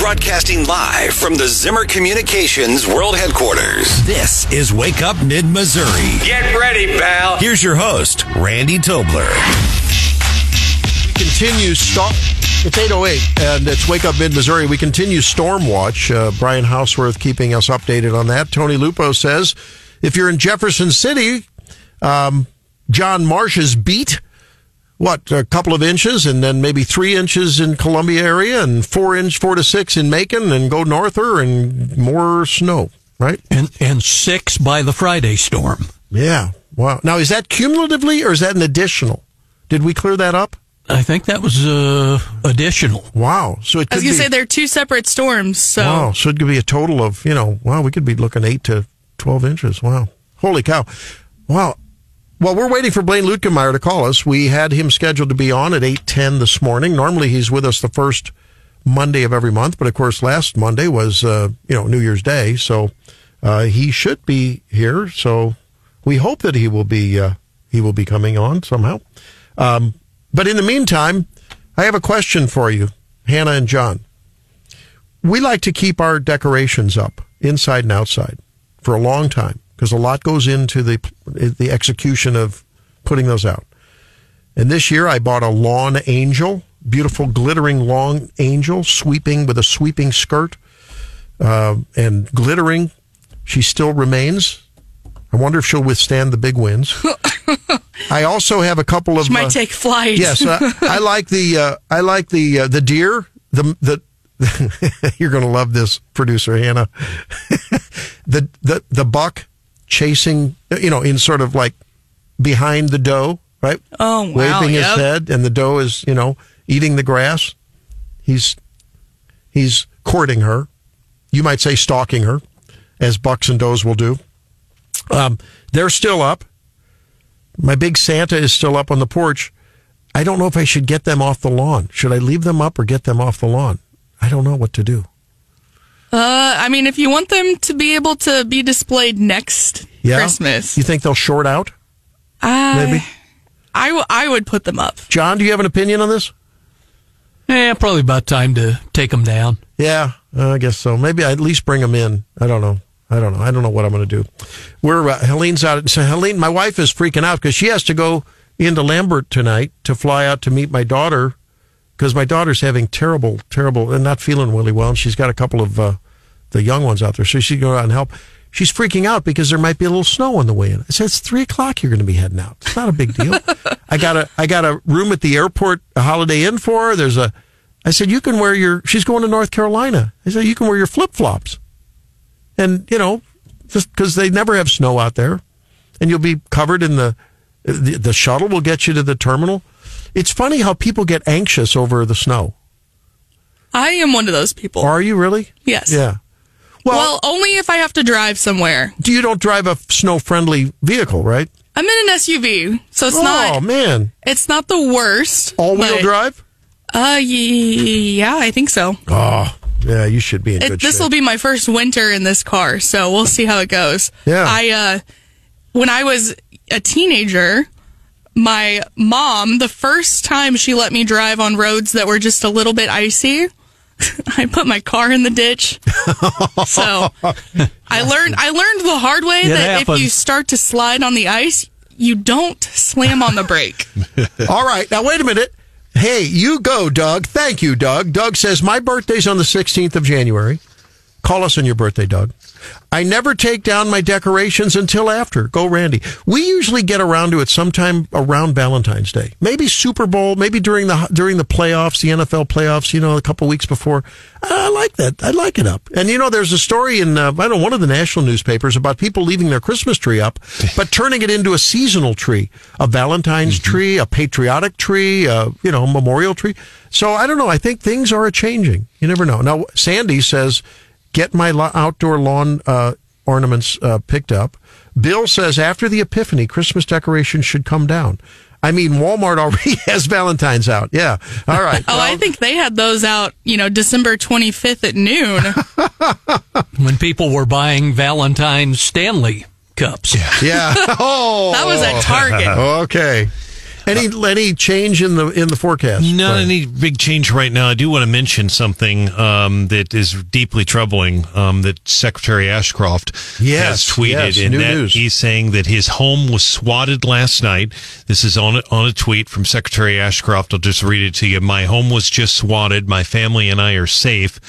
Broadcasting live from the Zimmer Communications World Headquarters. This is Wake Up Mid Missouri. Get ready, pal. Here's your host, Randy Tobler. We continue storm. It's 808 and it's Wake Up Mid Missouri. We continue Storm Watch. Uh, Brian Houseworth keeping us updated on that. Tony Lupo says if you're in Jefferson City, um, John Marsh's beat, what, a couple of inches and then maybe three inches in Columbia area and four inch, four to six in Macon and go norther and more snow, right? And, and six by the Friday storm. Yeah. Wow. Now, is that cumulatively or is that an additional? Did we clear that up? I think that was uh, additional. Wow. So it I was could gonna be, say they're two separate storms, so Wow. So it could be a total of, you know, wow, we could be looking eight to 12 inches. Wow. Holy cow. Wow. Well, we're waiting for Blaine Luetkemeyer to call us. We had him scheduled to be on at 810 this morning. Normally he's with us the first Monday of every month, but of course last Monday was, uh, you know, New Year's Day. So, uh, he should be here. So we hope that he will be, uh, he will be coming on somehow. Um, but in the meantime, I have a question for you, Hannah and John we like to keep our decorations up inside and outside for a long time because a lot goes into the the execution of putting those out. And this year I bought a lawn angel, beautiful glittering lawn angel, sweeping with a sweeping skirt uh, and glittering. She still remains. I wonder if she'll withstand the big winds. I also have a couple of she might uh, take flight. Yes, uh, I like the uh, I like the uh, the deer. The the you're going to love this producer Hannah. the the the buck chasing, you know, in sort of like behind the doe, right? Oh, wow, Waving his head, and the doe is you know eating the grass. He's he's courting her. You might say stalking her, as bucks and does will do. Um, they're still up. My big Santa is still up on the porch. I don't know if I should get them off the lawn. Should I leave them up or get them off the lawn? I don't know what to do. Uh, I mean, if you want them to be able to be displayed next Yeah? Christmas, You think they'll short out? I, Maybe. I, w- I would put them up. John, do you have an opinion on this? Yeah, probably about time to take them down. Yeah, uh, I guess so. Maybe I at least bring them in. I don't know. I don't know. I don't know what I'm going to do. We're uh, Helene's out. So Helene, my wife is freaking out because she has to go into Lambert tonight to fly out to meet my daughter because my daughter's having terrible, terrible, and not feeling really well. And she's got a couple of uh, the young ones out there, so she's going out and help. She's freaking out because there might be a little snow on the way in. I said, "It's three o'clock. You're going to be heading out. It's not a big deal." I got a I got a room at the airport, a Holiday Inn for her. There's a. I said, "You can wear your." She's going to North Carolina. I said, "You can wear your flip flops." and you know, just because they never have snow out there, and you'll be covered in the, the the shuttle will get you to the terminal. It's funny how people get anxious over the snow. I am one of those people. Are you really? yes. Yeah. Well, Well, only if I have to drive somewhere. do you don't drive a snow friendly vehicle, right? I'm in an SUV, so it's oh not man, it's not the worst. all wheel drive. Uh, ye- yeah, I think so. Oh yeah, you should be in It, this will be my first winter in this car, so we'll see how it goes. Yeah. I uh when I was a teenager, my mom, the first time she let me drive on roads that were just a little bit icy, I put my car in the ditch. so I learned I learned the hard way It that if you start to slide on the ice, you don't slam on the brake. All right. Now, wait a minute. Hey, you go, Doug. Thank you, Doug. Doug says, My birthday's on the 16th of January. Call us on your birthday, Doug. I never take down my decorations until after. Go, Randy. We usually get around to it sometime around Valentine's Day. Maybe Super Bowl, maybe during the during the playoffs, the NFL playoffs, you know, a couple weeks before. I like that. I like it up. And you know, there's a story in uh, I don't know one of the national newspapers about people leaving their Christmas tree up, but turning it into a seasonal tree, a Valentine's tree, a patriotic tree, a you know, memorial tree. So I don't know. I think things are changing. You never know. Now, Sandy says, get my outdoor lawn uh, ornaments uh, picked up. Bill says after the Epiphany, Christmas decorations should come down. I mean, Walmart already has Valentine's out. Yeah. All right. Oh, I think they had those out, you know, December 25th at noon. When people were buying Valentine's Stanley cups. yeah. Oh. That was at Target. Okay. Any any change in the in the forecast? Not any big change right now. I do want to mention something um, that is deeply troubling. Um, that Secretary Ashcroft Yes, has tweeted, yes, and that news. he's saying that his home was swatted last night. This is on a, on a tweet from Secretary Ashcroft. I'll just read it to you. My home was just swatted. My family and I are safe.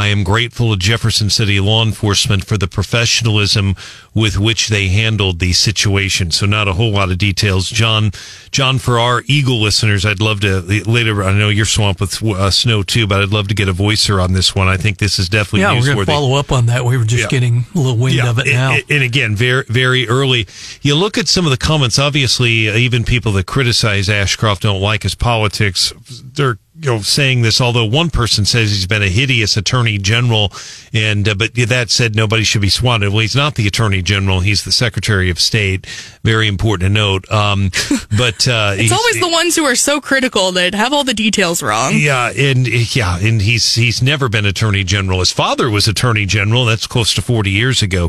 I am grateful to Jefferson City law enforcement for the professionalism with which they handled the situation. So not a whole lot of details. John, John, for our Eagle listeners, I'd love to later. I know you're swamped with uh, snow too, but I'd love to get a voicer on this one. I think this is definitely Yeah, we're going to follow up on that. We were just Yeah. getting a little wind of it and, now. and- and again, very, very early. You look at some of the comments. Obviously, even people that criticize Ashcroft don't like his politics. They're you know saying this. Although one person says he's been a hideous attorney general, and uh, but that said, nobody should be swatted. Well, he's not the attorney general. He's the secretary of state. Very important to note. Um, but uh, It's always the ones who are so critical that have all the details wrong. yeah, and yeah, and he's he's never been attorney general. His father was attorney general. That's close to forty years ago.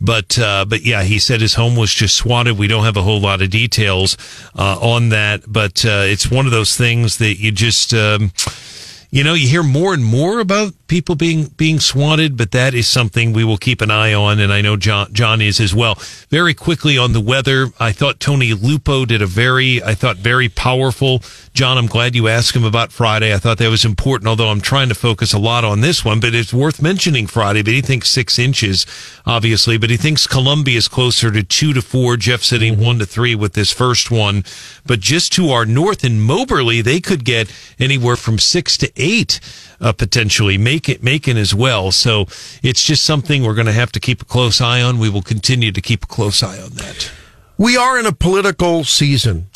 But uh, but yeah, he said his home was just swatted. We don't have a whole lot of details uh, on that, but uh, it's one of those things that you just. Um, you know, you hear more and more about people being being swatted, but that is something we will keep an eye on, and I know John John is as well. Very quickly on the weather, I thought Tony Lupo did a very, I thought very powerful. John, I'm glad you asked him about Friday. I thought that was important, although I'm trying to focus a lot on this one, but it's worth mentioning Friday. But he thinks six inches, obviously, but he thinks Columbia is closer to two to four. Jeff sitting one to three with this first one, but just to our north in Moberly, they could get anywhere from six to eight uh, potentially make it Macon as well. So it's just something we're going to have to keep a close eye on. We will continue to keep a close eye on that. We are in a political season.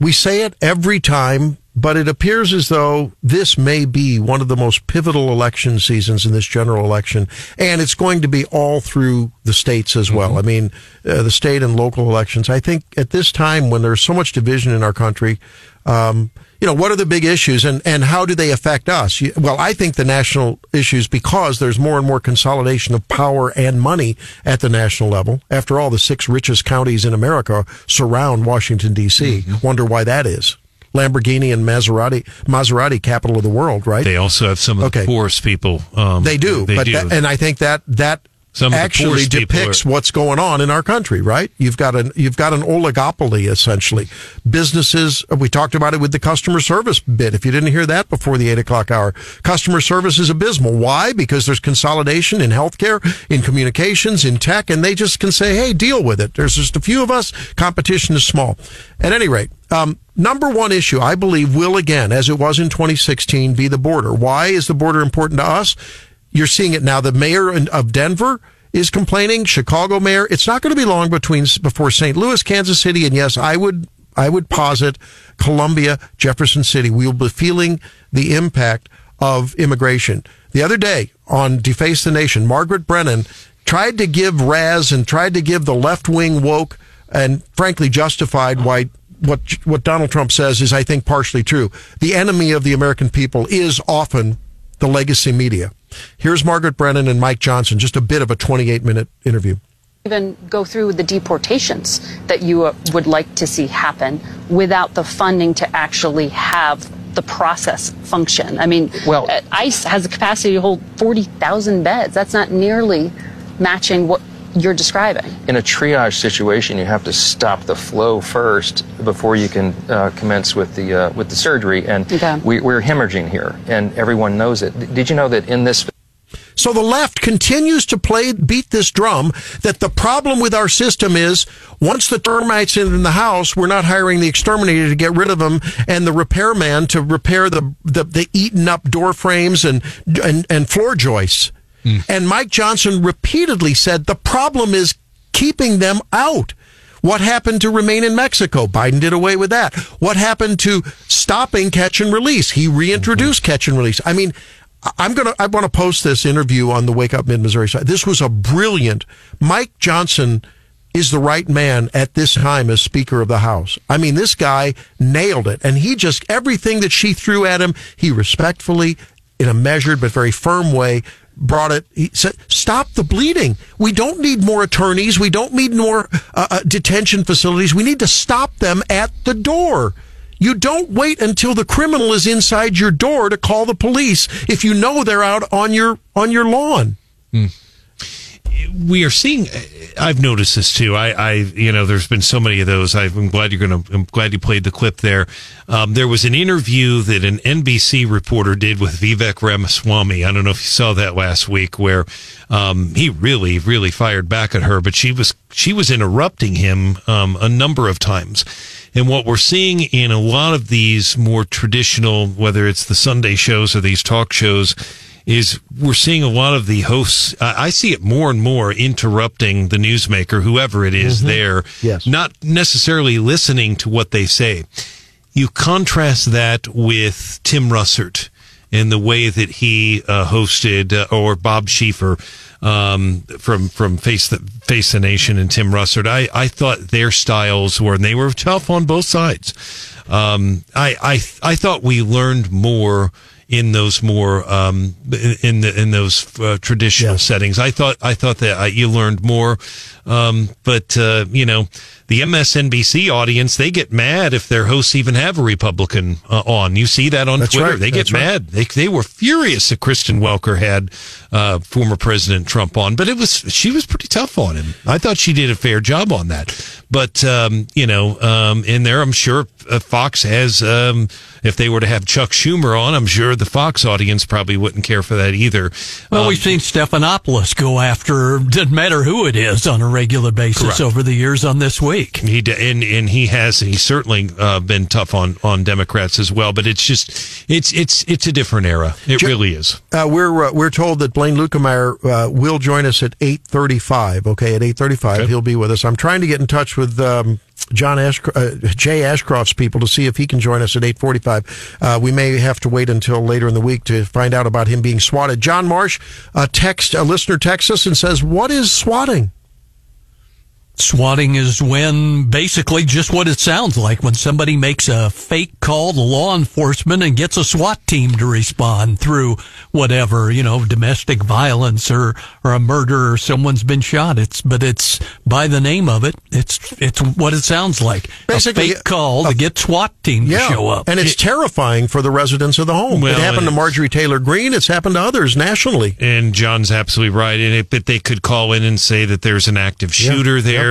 We say it every time, but it appears as though this may be one of the most pivotal election seasons in this general election. And it's going to be all through the states as well. I mean, uh, the state and local elections. I think at this time when there's so much division in our country, um, you know, what are the big issues and, and how do they affect us? Well, I think the national issues because there's more and more consolidation of power and money at the national level. After all, the six richest counties in America surround Washington D.C. Wonder why that is. Lamborghini and Maserati, Maserati, capital of the world, right? They also have some of Okay. the poorest people. Um, They do, They but do. That, and I think that that Some of actually depicts are- what's going on in our country. Right? You've got an you've got an oligopoly essentially. Businesses. We talked about it with the customer service bit. If you didn't hear that before the eight o'clock hour, customer service is abysmal. Why? Because there's consolidation in healthcare, in communications, in tech, and they just can say, "Hey, deal with it." There's just a few of us. Competition is small. At any rate. Um, number one issue, I believe, will again, as it was in 2016, be the border. Why is the border important to us? You're seeing it now. The mayor of Denver is complaining. Chicago mayor. It's not going to be long between before St. Louis, Kansas City, and yes, I would I would posit Columbia, Jefferson City. We will be feeling the impact of immigration. The other day on Deface the Nation, Margaret Brennan tried to give Raz and tried to give the left wing woke and frankly justified why what what Donald Trump says is I think partially true. The enemy of the American people is often the legacy media. Here's Margaret Brennan and Mike Johnson, just a bit of a 28 minute interview. even go through the deportations that you uh, would like to see happen without the funding to actually have the process function. I mean, Well- uh, ICE has the capacity to hold 40,000 beds. That's not nearly matching what you're describing. In a triage situation, you have to stop the flow first before you can uh, commence with the uh, with the surgery. And Okay. we, we're hemorrhaging here, and everyone knows it. Did you know that in this So the left continues to play, beat this drum that the problem with our system is once the termites are in the house, we're not hiring the exterminator to get rid of them and the repairman to repair the, the, the eaten up door frames and, and, and floor joists. Mm. And Mike Johnson repeatedly said the problem is keeping them out. What happened to remain in Mexico? Biden did away with that. What happened to stopping catch and release? He reintroduced mm-hmm. catch and release. I mean, I'm gonna. I want to post this interview on the Wake Up Mid Missouri side. This was a brilliant. Mike Johnson is the right man at this time as Speaker of the House. I mean, this guy nailed it, and he just everything that she threw at him, he respectfully, in a measured but very firm way, brought it. He said, "Stop the bleeding. We don't need more attorneys. We don't need more uh, uh, detention facilities. We need to stop them at the door." You don't wait until the criminal is inside your door to call the police if you know they're out on your on your lawn. We are seeing. I've noticed this too. I, I, you know, there's been so many of those. I'm glad you're going to. I'm glad you played the clip there. Um, there was an interview that an NBC reporter did with Vivek Ramaswamy. I don't know if you saw that last week, where um, he really, really fired back at her, but she was she was interrupting him um, a number of times. And what we're seeing in a lot of these more traditional, whether it's the Sunday shows or these talk shows, is we're seeing a lot of the hosts. Uh, I see it more and more interrupting the newsmaker, whoever it is there, Yes. not necessarily listening to what they say. You contrast that with Tim Russert and the way that he uh, hosted, uh, or Bob Schieffer um, from from Face the Face the Nation and Tim Russert. I, I thought their styles were, and they were tough on both sides. Um, I, I I thought we learned more in those more um, in the in those uh, traditional Yes. settings. I thought I thought that uh, you learned more, um, but uh, you know the MSNBC audience they get mad if their hosts even have a Republican uh, on. You see that on That's Twitter. right. They get That's right. mad. They they were furious that Kristen Welker had uh, former President Trump on, but it was she was pretty tough on him. I thought she did a fair job on that. But um, you know, um, in there, I'm sure uh, Fox has. Um, if they were to have Chuck Schumer on, I'm sure the Fox audience probably wouldn't care for that either. Well, Um, we've seen Stephanopoulos go after, doesn't matter who it is, on a regular basis Correct. over the years on this week. He d- and and he has he's certainly uh, been tough on on Democrats as well. But it's just it's it's it's a different era. It Ju- really is. Uh, we're uh, we're told that Blaine Luetkemeyer uh, will join us at eight thirty five. Okay, at eight thirty five, he'll be with us. I'm trying to get in touch with um, John Ashcroft, uh, Jay Ashcroft's people to see if he can join us at eight forty five. Uh, we may have to wait until later in the week to find out about him being swatted. John Marsh, a text a listener texts us and says, "What is swatting?" Swatting is when basically just what it sounds like when somebody makes a fake call to law enforcement and gets a SWAT team to respond through whatever, you know, domestic violence or, or a murder or someone's been shot. It's, but it's by the name of it. It's, it's what it sounds like. Basically, a fake call to get SWAT team Yeah, to show up. and it's terrifying for the residents of the home. Well, it happened to and- Marjorie Taylor Greene. It's happened to others nationally. And John's absolutely right. And it, but they could call in and say that there's an active shooter there.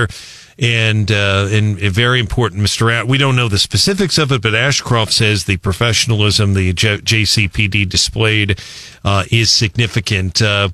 And uh, and very important, Mr. At, we don't know the specifics of it, but Ashcroft says the professionalism the J- JCPD displayed uh, is significant. Uh,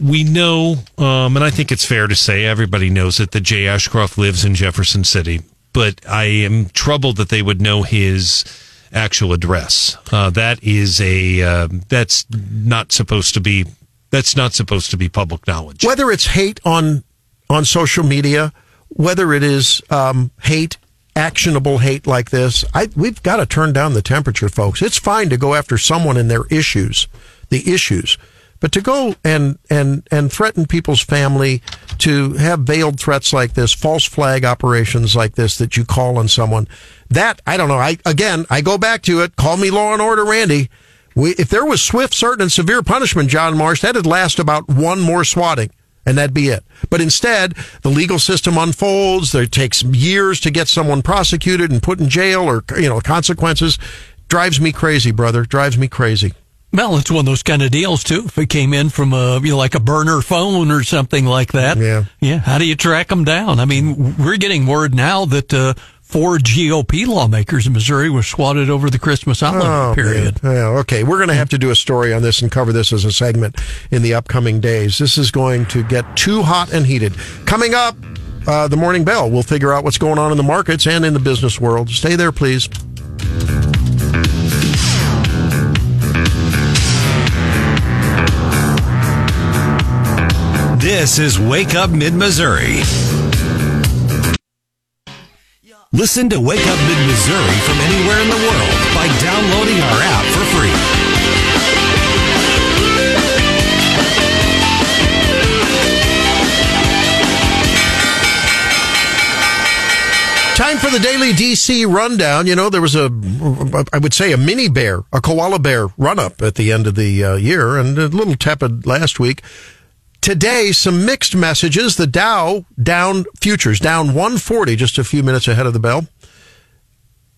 we know, um, and I think it's fair to say, everybody knows that Jay Ashcroft lives in Jefferson City. But I am troubled that they would know his actual address. Uh, that is a uh, that's not supposed to be that's not supposed to be public knowledge. whether it's hate on on social media, whether it is um, hate, actionable hate like this, I, we've got to turn down the temperature, folks. It's fine to go after someone and their issues, the issues, but to go and and and threaten people's family, to have veiled threats like this, false flag operations like this that you call on someone, that I don't know. I again, I go back to it. Call me Law and Order, Randy. We, if there was swift, certain, and severe punishment, John Marsh, that'd last about one more swatting, and that'd be it. But instead, the legal system unfolds. There takes years to get someone prosecuted and put in jail, or you know, consequences. Drives me crazy, brother. Drives me crazy. Well, it's one of those kind of deals too. If it came in from a, you know, like a burner phone or something like that. Yeah. Yeah. How do you track them down? I mean, we're getting word now that, uh, four GOP lawmakers in Missouri were swatted over the Christmas holiday Oh, period. man. Yeah, okay, we're going to have to do a story on this and cover this as a segment in the upcoming days. This is going to get too hot and heated. Coming up, uh, the morning bell. We'll figure out what's going on in the markets and in the business world. Stay there, please. This is Wake Up Mid Missouri. Listen to Wake Up Mid Missouri from anywhere in the world by downloading our app for free. Time for the daily DC rundown. You know, there was a, I would say, a mini bear, a koala bear run up at the end of the uh, year and a little tepid last week. Today, some mixed messages. The Dow down futures down 140 just a few minutes ahead of the bell.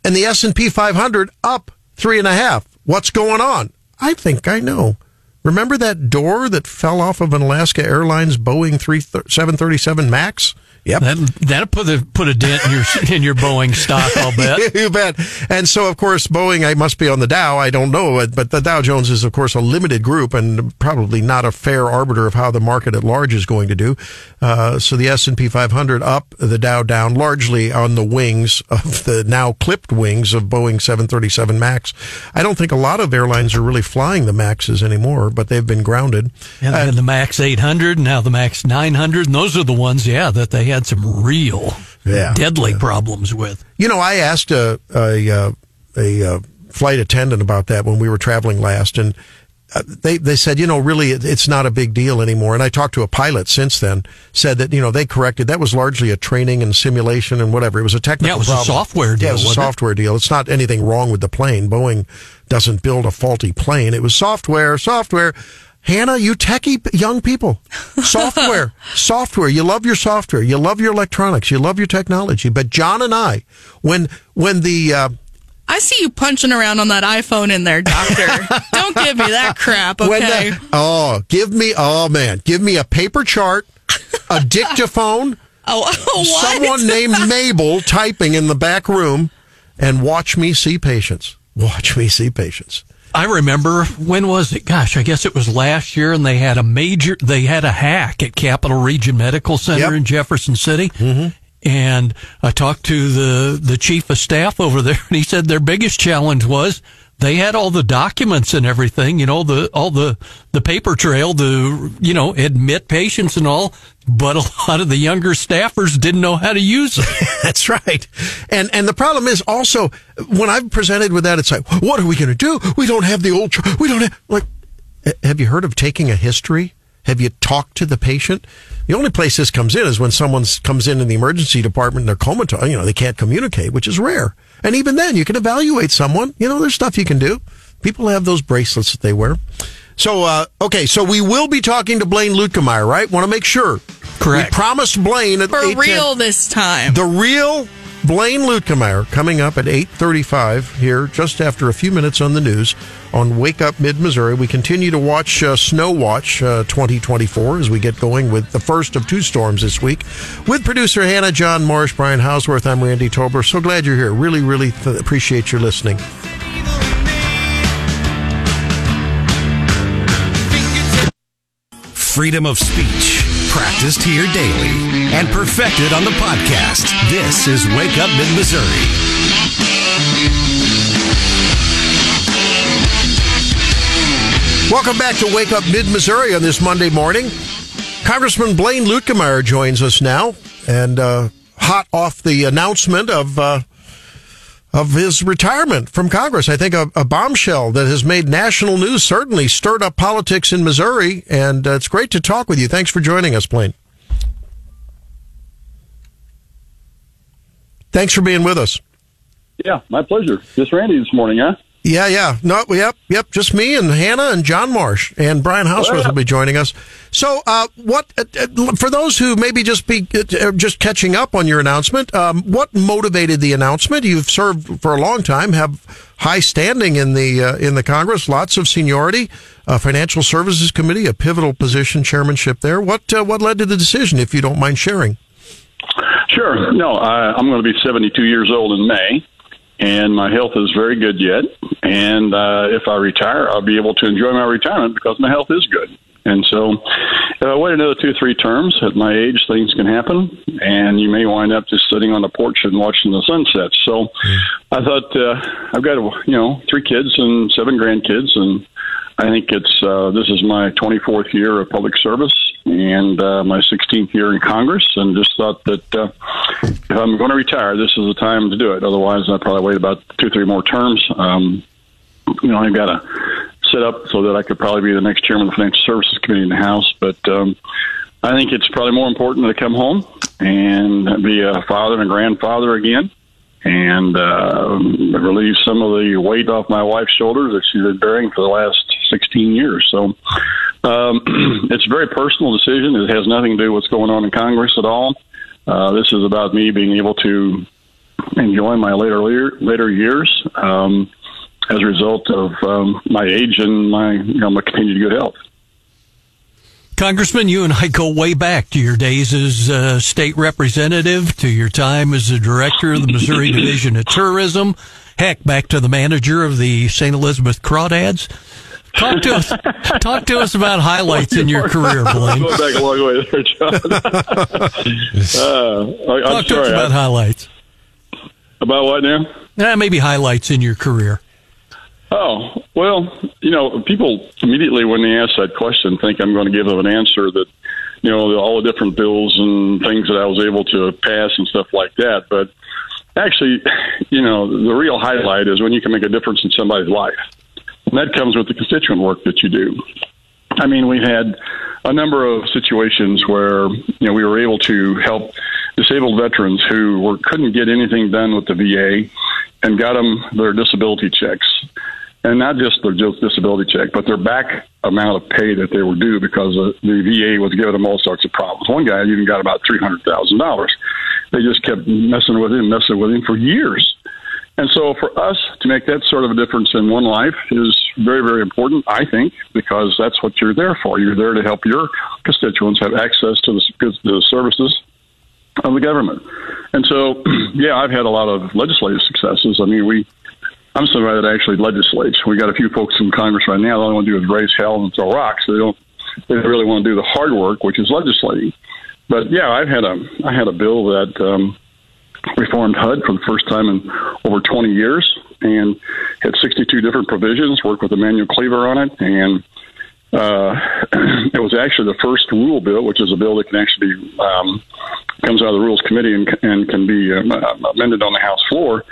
and the S&P 500 up three and a half. What's going on? I think I know. Remember that door that fell off of an Alaska Airlines Boeing 3, 737 MAX? Yep. That that'll put a put a dent in your in your Boeing stock. I'll bet. you bet. And so, of course, Boeing. I must be on the Dow. I don't know, but the Dow Jones is, of course, a limited group and probably not a fair arbiter of how the market at large is going to do. Uh, so the S and P 500 up, the Dow down, largely on the wings of the now clipped wings of Boeing 737 Max. I don't think a lot of airlines are really flying the Maxes anymore, but they've been grounded. And, and the Max 800, now the Max 900, and those are the ones, yeah, that they had some real Yeah. deadly Yeah. problems with. You know, I asked a a, uh, a, uh flight attendant about that when we were traveling last, and uh, they they said, you know, really, it's not a big deal anymore. And I talked to a pilot since then, said that you know they corrected that was largely a training and simulation and whatever. It was a technical. Yeah, it was a problem. software Yeah, deal, it was a wasn't it? software deal. It's not anything wrong with the plane. Boeing doesn't build a faulty plane. It was software, software. Hannah, you techie young people, software, software. You love your software. You love your electronics. You love your technology. But John and I, when when the uh, I see you punching around on that iPhone in there, doctor. Don't give me that crap, okay? the, oh, give me oh man, give me a paper chart, a dictaphone, oh, what? someone named Mabel typing in the back room, and watch me see patients. Watch me see patients. I remember when was it? Gosh, I guess it was last year, and they had a major, they had a hack at Capital Region Medical Center Yep. in Jefferson City. Mm-hmm. And I talked to the the chief of staff over there, and he said their biggest challenge was they had all the documents and everything, you know, the all the the paper trail to you know admit patients and all, but a lot of the younger staffers didn't know how to use it. That's right. And and the problem is also when I'm presented with that, it's like, what are we going to do? We don't have the old. Tr- we don't have like. Have you heard of taking a history? Have you talked to the patient? The only place this comes in is when someone comes in in the emergency department and they're comatose. You know, they can't communicate, which is rare. And even then, you can evaluate someone. You know, there's stuff you can do. People have those bracelets that they wear. So, uh, okay, so we will be talking to Blaine Luetkemeyer, right? Want to make sure. Correct. We promised Blaine at For 8:10 real this time. the real Blaine Luetkemeyer coming up at 8.35 here, just after a few minutes on the news on Wake Up Mid-Missouri. We continue to watch uh, Snow Watch uh, 2024 as we get going with the first of two storms this week. With producer Hannah, John Marsh, Brian Houseworth, I'm Randy Tobler. So glad you're here. Really, really th- appreciate your listening. Freedom of speech. Practiced here daily and perfected on the podcast. This is Wake Up Mid Missouri. Welcome back to Wake Up Mid Missouri on this Monday morning. Congressman Blaine Luetkemeyer joins us now, and uh, hot off the announcement of uh, of his retirement from Congress. I think a, a bombshell that has made national news, certainly stirred up politics in Missouri, and uh, it's great to talk with you. Thanks for joining us, Blaine. Thanks for being with us. Yeah, my pleasure. Just Randy this morning, huh? Yeah, yeah. No, yep, yep. Just me and Hannah and John Marsh and Brian Houseworth will be joining us. So, uh, what uh, uh, for those who maybe just be uh, just catching up on your announcement? Um, what motivated the announcement? You've served for a long time, have high standing in the uh, in the Congress, lots of seniority, uh, Financial Services Committee, a pivotal position, chairmanship there. What uh, what led to the decision, if you don't mind sharing? Sure. No, I, I'm going to be 72 years old in May, and my health is very good yet. And uh, if I retire, I'll be able to enjoy my retirement because my health is good. And so, if I wait another two, three terms, at my age, things can happen, and you may wind up just sitting on the porch and watching the sunset. So, I thought uh, I've got you know three kids and seven grandkids, and I think it's uh, this is my 24th year of public service and uh, my 16th year in Congress, and just thought that uh, if I'm going to retire, this is the time to do it. Otherwise, I'll probably wait about two, three more terms. Um, you know, I've got to set up so that I could probably be the next chairman of the Financial Services Committee in the House. But um, I think it's probably more important to come home and be a father and a grandfather again and uh, relieve some of the weight off my wife's shoulders that she's been bearing for the last 16 years. So um, it's a very personal decision. It has nothing to do with what's going on in Congress at all. Uh, this is about me being able to enjoy my later later years um, as a result of um, my age and my you know my continued good health. Congressman, you and I go way back to your days as uh, state representative, to your time as the director of the Missouri Division of Tourism, heck, back to the manager of the St. Elizabeth Crawdads. Talk to us. talk to us about highlights in your career, Blaine. Going back a long way there, John. uh, I, talk to us about I, highlights. About what now? Eh, maybe highlights in your career. Oh well, you know, people immediately when they ask that question think I'm going to give them an answer that, you know, all the different bills and things that I was able to pass and stuff like that. But actually, you know, the real highlight is when you can make a difference in somebody's life. And that comes with the constituent work that you do. I mean, we've had a number of situations where you know we were able to help disabled veterans who were couldn't get anything done with the VA, and got them their disability checks, and not just their disability check, but their back amount of pay that they were due because the VA was giving them all sorts of problems. One guy even got about three hundred thousand dollars. They just kept messing with him, messing with him for years and so for us to make that sort of a difference in one life is very, very important, I think, because that's what you're there for. You're there to help your constituents have access to the, the services of the government. And so, yeah, I've had a lot of legislative successes. I mean, we, I'm somebody that actually legislates. We got a few folks in Congress right now. All they want to do is raise hell and throw rocks. They don't, they really want to do the hard work, which is legislating. But yeah, I've had a, I had a bill that, um, reformed HUD for the first time in over 20 years and had 62 different provisions, worked with Emanuel Cleaver on it, and uh, it was actually the first rule bill, which is a bill that can actually um, comes out of the Rules Committee and, and can be um, amended on the House floor.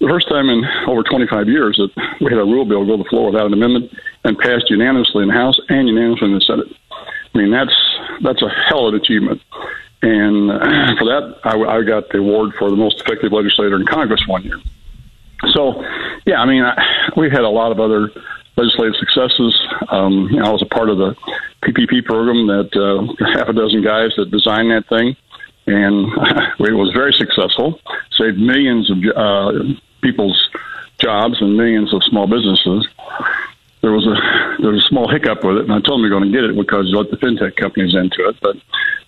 The first time in over 25 years that we had a rule bill go to the floor without an amendment and passed unanimously in the House and unanimously in the Senate. I mean, that's that's a hell of an achievement. And for that, I, I got the award for the most effective legislator in Congress one year. So, yeah, I mean, I, we've had a lot of other legislative successes. Um, you know, I was a part of the PPP program that uh, half a dozen guys that designed that thing, and it was very successful. Saved millions of uh, people's jobs and millions of small businesses there was a there was a small hiccup with it, and I told them we are going to get it because let the fintech companies into it. But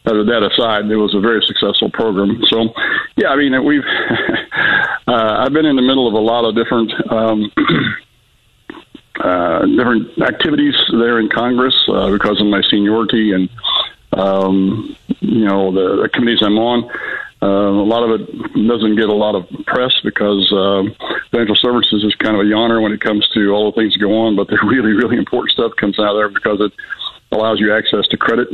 other that aside, it was a very successful program. So, yeah, I mean, we've uh, I've been in the middle of a lot of different. Um, uh, different activities there in Congress uh, because of my seniority and um, you know the, the committees I'm on. Uh, a lot of it doesn't get a lot of press because uh, financial services is kind of a yawner when it comes to all the things that go on, but the really, really important stuff comes out there because it allows you access to credit,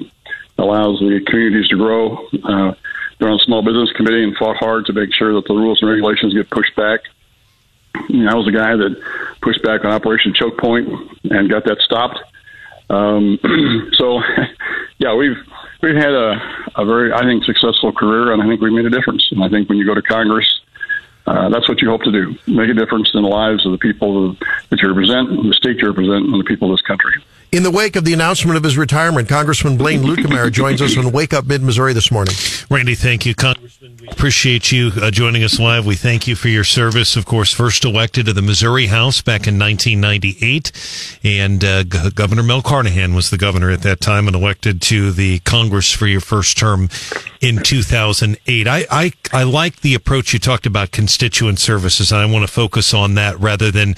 allows the communities to grow. Uh, they're on the Small Business Committee and fought hard to make sure that the rules and regulations get pushed back. You know, I was the guy that pushed back on Operation Choke Point and got that stopped. Um, so, yeah, we've we've had a, a very, I think, successful career, and I think we made a difference. And I think when you go to Congress, uh, that's what you hope to do: make a difference in the lives of the people that you represent, the state you represent, and the people of this country. In the wake of the announcement of his retirement, Congressman Blaine Luetkemeyer joins us on Wake Up Mid Missouri this morning. Randy, thank you, Congressman. Appreciate you uh, joining us live. We thank you for your service. Of course, first elected to the Missouri House back in 1998, and uh, G- Governor Mel Carnahan was the governor at that time, and elected to the Congress for your first term in 2008. I I, I like the approach you talked about constituent services, and I want to focus on that rather than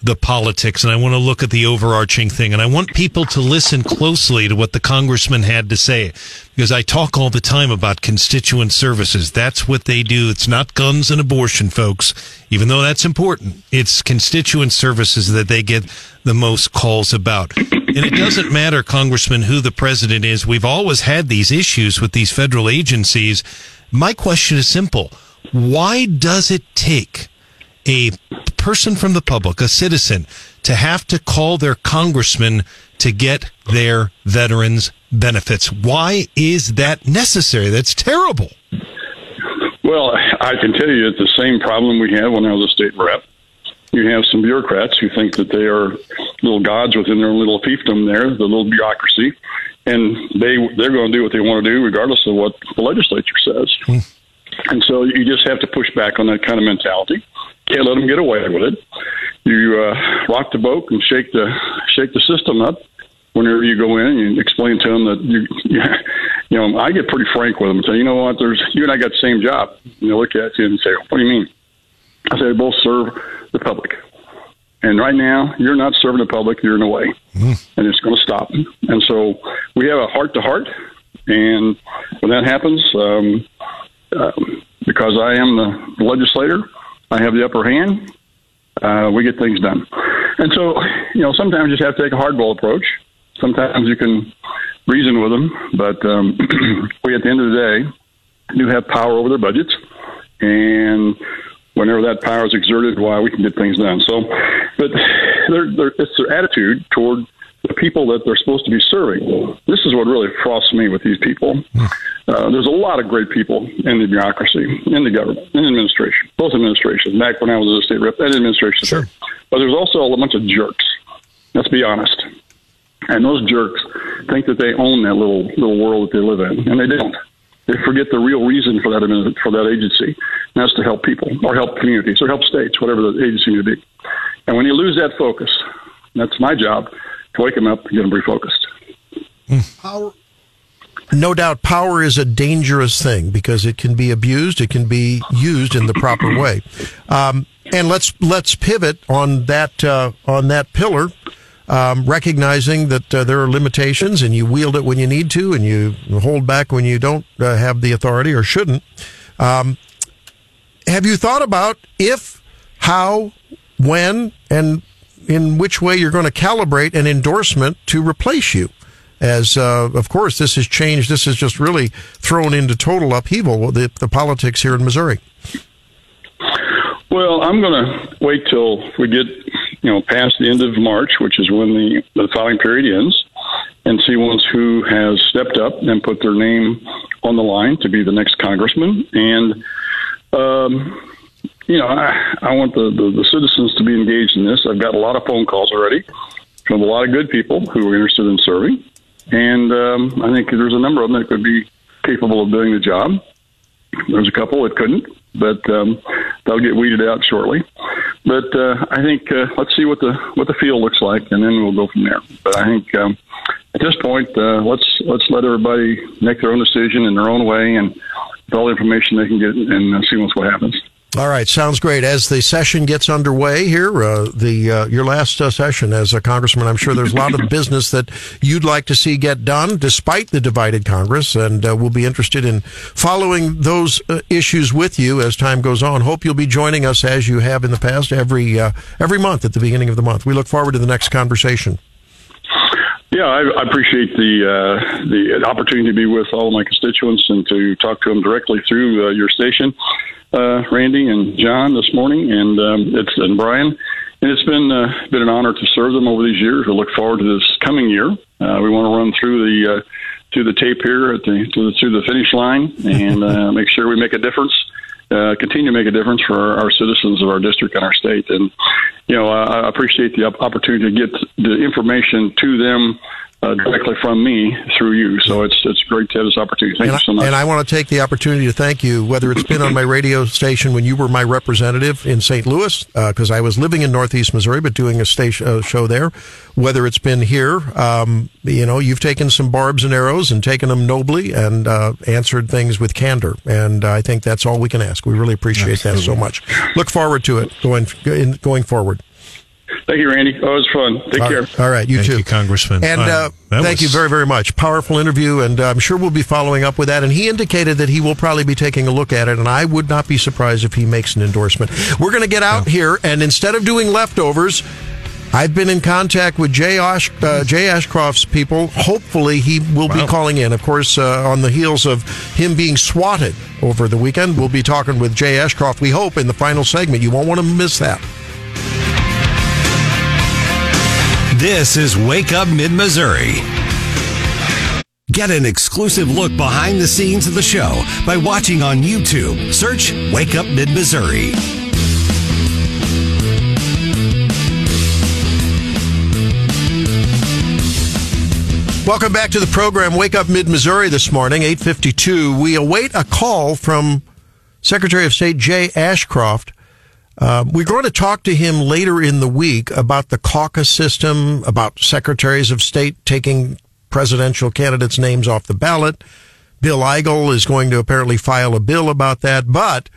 the politics and I want to look at the overarching thing. And I want people to listen closely to what the congressman had to say because I talk all the time about constituent services. That's what they do. It's not guns and abortion, folks, even though that's important. It's constituent services that they get the most calls about. And it doesn't matter, Congressman, who the president is. We've always had these issues with these federal agencies. My question is simple. Why does it take a person from the public, a citizen, to have to call their congressman to get their veterans benefits. Why is that necessary? That's terrible. Well, I can tell you it's the same problem we had when I was a state rep. You have some bureaucrats who think that they are little gods within their little fiefdom there, the little bureaucracy, and they they're going to do what they want to do regardless of what the legislature says. Hmm. And so you just have to push back on that kind of mentality. Can't let them get away with it. You uh, rock the boat and shake the shake the system up whenever you go in and you explain to them that you, you know, I get pretty frank with them and say, you know what, there's you and I got the same job. You know, look at you and say, what do you mean? I say, they both serve the public. And right now, you're not serving the public, you're in the way. And it's going to stop. And so we have a heart to heart. And when that happens, um, um, because I am the legislator, I have the upper hand. Uh, we get things done. And so, you know, sometimes you just have to take a hardball approach. Sometimes you can reason with them, but um, we, at the end of the day, do have power over their budgets. And whenever that power is exerted, why we can get things done. So, but they're, they're, it's their attitude toward the people that they're supposed to be serving. This is what really frosts me with these people. Uh, there's a lot of great people in the bureaucracy, in the government, in administration, both administrations. Back when I was a state rep, and administration. Sure. But there's also a bunch of jerks. Let's be honest. And those jerks think that they own that little little world that they live in, and they don't. They forget the real reason for that for that agency, and that's to help people or help communities or help states, whatever the agency may be. And when you lose that focus, that's my job wake them up and get them refocused. Power. No doubt, power is a dangerous thing because it can be abused. It can be used in the proper way. Um, and let's let's pivot on that uh, on that pillar, um, recognizing that uh, there are limitations, and you wield it when you need to, and you hold back when you don't uh, have the authority or shouldn't. Um, have you thought about if, how, when, and in which way you're going to calibrate an endorsement to replace you? As uh, of course, this has changed. This has just really thrown into total upheaval the, the politics here in Missouri. Well, I'm going to wait till we get, you know, past the end of March, which is when the, the filing period ends, and see once who has stepped up and put their name on the line to be the next congressman. And, um, you know, I, I want the, the, the citizens to be engaged in this. I've got a lot of phone calls already from a lot of good people who are interested in serving. And um, I think there's a number of them that could be capable of doing the job. There's a couple that couldn't, but um, they'll get weeded out shortly. But uh, I think uh, let's see what the what the field looks like, and then we'll go from there. But I think um, at this point, uh, let's let's let everybody make their own decision in their own way, and with all the information they can get, and uh, see what happens. All right, sounds great. As the session gets underway here, uh, the uh, your last uh, session as a congressman, I'm sure there's a lot of business that you'd like to see get done, despite the divided Congress, and uh, we'll be interested in following those uh, issues with you as time goes on. Hope you'll be joining us as you have in the past every uh, every month at the beginning of the month. We look forward to the next conversation. Yeah, I, I appreciate the uh, the opportunity to be with all of my constituents and to talk to them directly through uh, your station, uh, Randy and John this morning, and um, it's and Brian, and it's been uh, been an honor to serve them over these years. We look forward to this coming year. Uh, we want to run through the uh, through the tape here at the to the, through the finish line and uh, make sure we make a difference. Uh, continue to make a difference for our, citizens of our district and our state. And, you know, I appreciate the opportunity to get the information to them uh, directly from me through you. So it's it's great to have this opportunity. Thank and you so much. I, and I want to take the opportunity to thank you, whether it's been on my radio station when you were my representative in St. Louis, because uh, I was living in Northeast Missouri, but doing a station uh, show there. Whether it's been here, um, you know, you've taken some barbs and arrows and taken them nobly and uh, answered things with candor, and I think that's all we can ask. We really appreciate Absolutely. that so much. Look forward to it going going forward. Thank you, Randy. Oh, it was fun. Take all care. Right. All right, you thank too, you, Congressman. And uh, thank was... you very, very much. Powerful interview, and uh, I'm sure we'll be following up with that. And he indicated that he will probably be taking a look at it, and I would not be surprised if he makes an endorsement. We're going to get out yeah. here, and instead of doing leftovers. I've been in contact with Jay, Ash, uh, Jay Ashcroft's people. Hopefully, he will wow. be calling in. Of course, uh, on the heels of him being swatted over the weekend, we'll be talking with Jay Ashcroft. We hope in the final segment. You won't want to miss that. This is Wake Up Mid Missouri. Get an exclusive look behind the scenes of the show by watching on YouTube. Search Wake Up Mid Missouri. Welcome back to the program Wake Up Mid Missouri this morning, 852. We await a call from Secretary of State Jay Ashcroft. Uh, we're going to talk to him later in the week about the caucus system, about secretaries of state taking presidential candidates' names off the ballot. Bill Eigel is going to apparently file a bill about that. But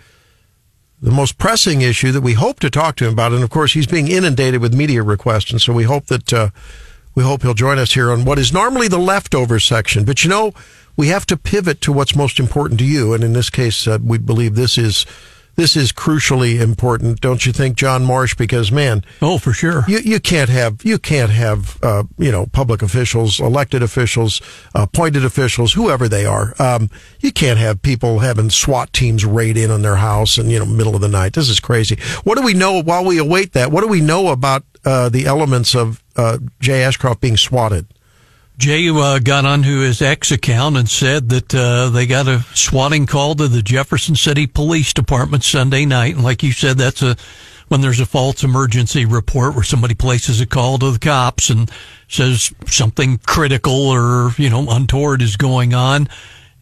the most pressing issue that we hope to talk to him about, and of course he's being inundated with media requests, and so we hope that uh, we hope he'll join us here on what is normally the leftover section. But you know, we have to pivot to what's most important to you, and in this case, uh, we believe this is this is crucially important, don't you think, John Marsh? Because man, oh for sure, you you can't have you can't have uh, you know public officials, elected officials, appointed officials, whoever they are. Um, you can't have people having SWAT teams raid in on their house and you know middle of the night. This is crazy. What do we know while we await that? What do we know about uh, the elements of uh, Jay Ashcroft being swatted? Jay uh, got onto his X account and said that uh, they got a swatting call to the Jefferson City Police Department Sunday night, and like you said, that's a when there's a false emergency report where somebody places a call to the cops and says something critical or you know untoward is going on,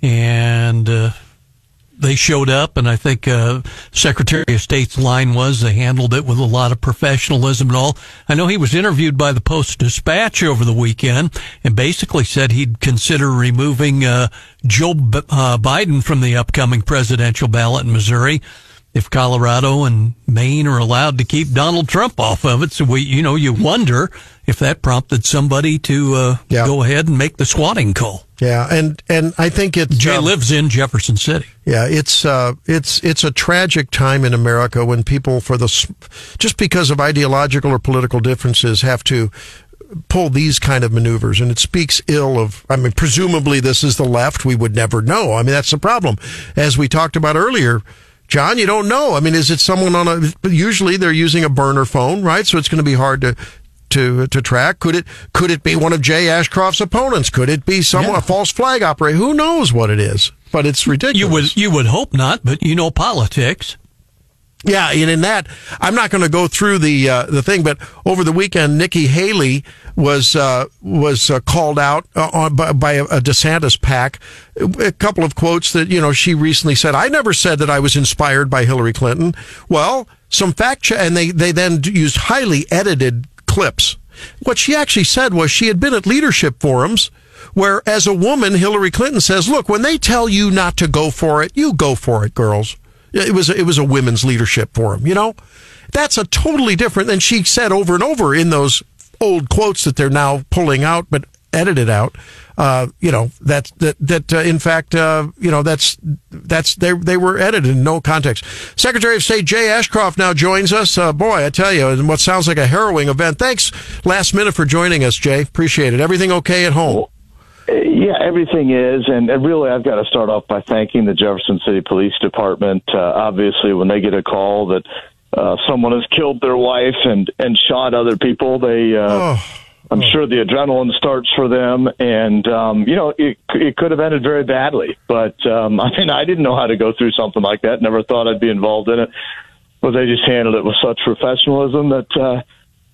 and uh, they showed up, and I think uh, Secretary of State's line was they handled it with a lot of professionalism and all. I know he was interviewed by the Post Dispatch over the weekend and basically said he'd consider removing uh, Joe B- uh, Biden from the upcoming presidential ballot in Missouri if Colorado and Maine are allowed to keep Donald Trump off of it. So we, you know, you wonder if that prompted somebody to uh, Yeah. go ahead and make the swatting call. Yeah, and and I think it's Jay um, lives in Jefferson City. Yeah, it's uh, it's it's a tragic time in America when people, for the just because of ideological or political differences, have to pull these kind of maneuvers, and it speaks ill of. I mean, presumably this is the left. We would never know. I mean, that's the problem. As we talked about earlier. John, you don't know. I mean, is it someone on a? Usually, they're using a burner phone, right? So it's going to be hard to to to track. Could it could it be one of Jay Ashcroft's opponents? Could it be someone a false flag operator? Who knows what it is? But it's ridiculous. You would you would hope not, but you know politics. Yeah, and in that, I'm not going to go through the uh, the thing, but over the weekend, Nikki Haley was uh, was uh, called out uh, on by, by a, DeSantis PAC. A couple of quotes that you know she recently said, "I never said that I was inspired by Hillary Clinton." Well, some fact check, and they they then used highly edited clips. What she actually said was she had been at leadership forums where, as a woman, Hillary Clinton says, "Look, when they tell you not to go for it, you go for it, girls." It was it was a women's leadership forum, you know. That's a totally different than she said over and over in those old quotes that they're now pulling out, but edited out. Uh, you know that that that uh, in fact uh, you know that's that's they they were edited in no context. Secretary of State Jay Ashcroft now joins us. Uh, boy, I tell you, in what sounds like a harrowing event. Thanks last minute for joining us, Jay. Appreciate it. Everything okay at home? Yeah, everything is, and, and really, I've got to start off by thanking the Jefferson City Police Department. Uh, obviously, when they get a call that uh, someone has killed their wife and and shot other people, they, uh, I'm sure the adrenaline starts for them, and um, you know, it it could have ended very badly. But um, I mean, I didn't know how to go through something like that. Never thought I'd be involved in it, but they just handled it with such professionalism that. Uh,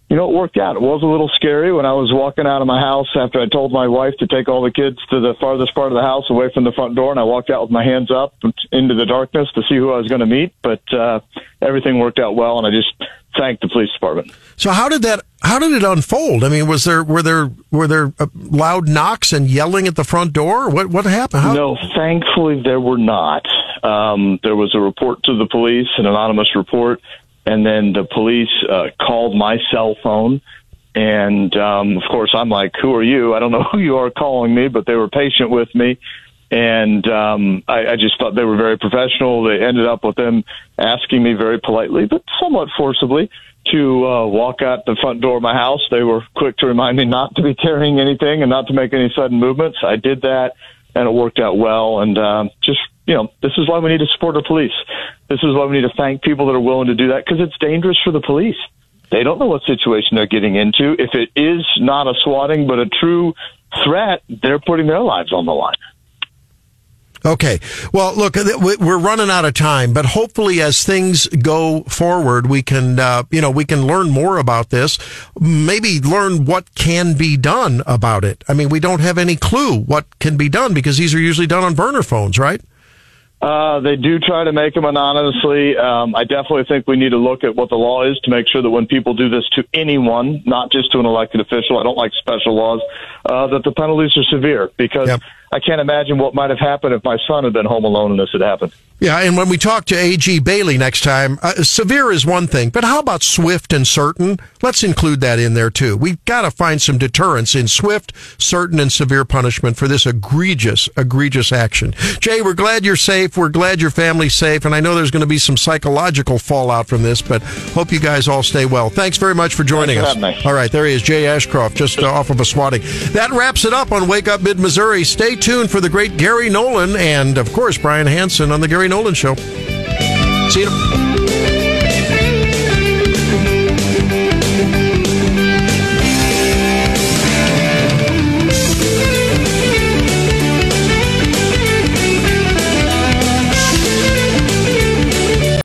you know, it worked out. It was a little scary when I was walking out of my house after I told my wife to take all the kids to the farthest part of the house away from the front door, and I walked out with my hands up into the darkness to see who I was going to meet. But uh, everything worked out well, and I just thanked the police department. So how did that? How did it unfold? I mean, was there were there were there uh, loud knocks and yelling at the front door? What what happened? How, No, thankfully there were not. Um, there was a report to the police, an anonymous report, and then the police uh, called my cell phone. And um, of course, I'm like, "Who are you?" I don't know who you are calling me, but they were patient with me, and um, I, I just thought they were very professional. They ended up with them asking me very politely, but somewhat forcibly, to uh, walk out the front door of my house. They were quick to remind me not to be carrying anything and not to make any sudden movements. I did that, and it worked out well. And um, just you know, this is why we need to support our police. This is why we need to thank people that are willing to do that because it's dangerous for the police. They don't know what situation they're getting into. If it is not a swatting but a true threat, they're putting their lives on the line. Okay. Well, look, we- we're running out of time, but hopefully, as things go forward, we can, uh, you know, we can learn more about this. Maybe learn what can be done about it. I mean, we don't have any clue what can be done because these are usually done on burner phones, right? Uh, they do try to make them anonymously. Um, I definitely think we need to look at what the law is to make sure that when people do this to anyone, not just to an elected official, I don't like special laws, uh, that the penalties are severe because Yep. I can't imagine what might have happened if my son had been home alone and this had happened. Yeah, and when we talk to AG Bailey next time, uh, severe is one thing, but how about swift and certain? Let's include that in there too. We've got to find some deterrence in swift, certain, and severe punishment for this egregious, egregious action. Jay, we're glad you're safe. We're glad your family's safe, and I know there's going to be some psychological fallout from this, but hope you guys all stay well. Thanks very much for joining Thanks us. for having me. All right, there he is, Jay Ashcroft, just uh, off of a swatting. That wraps it up on Wake Up Mid Missouri. Stay tuned for the great Gary Nolan and, of course, Brian Hanson on the Gary Nolan Show. See you.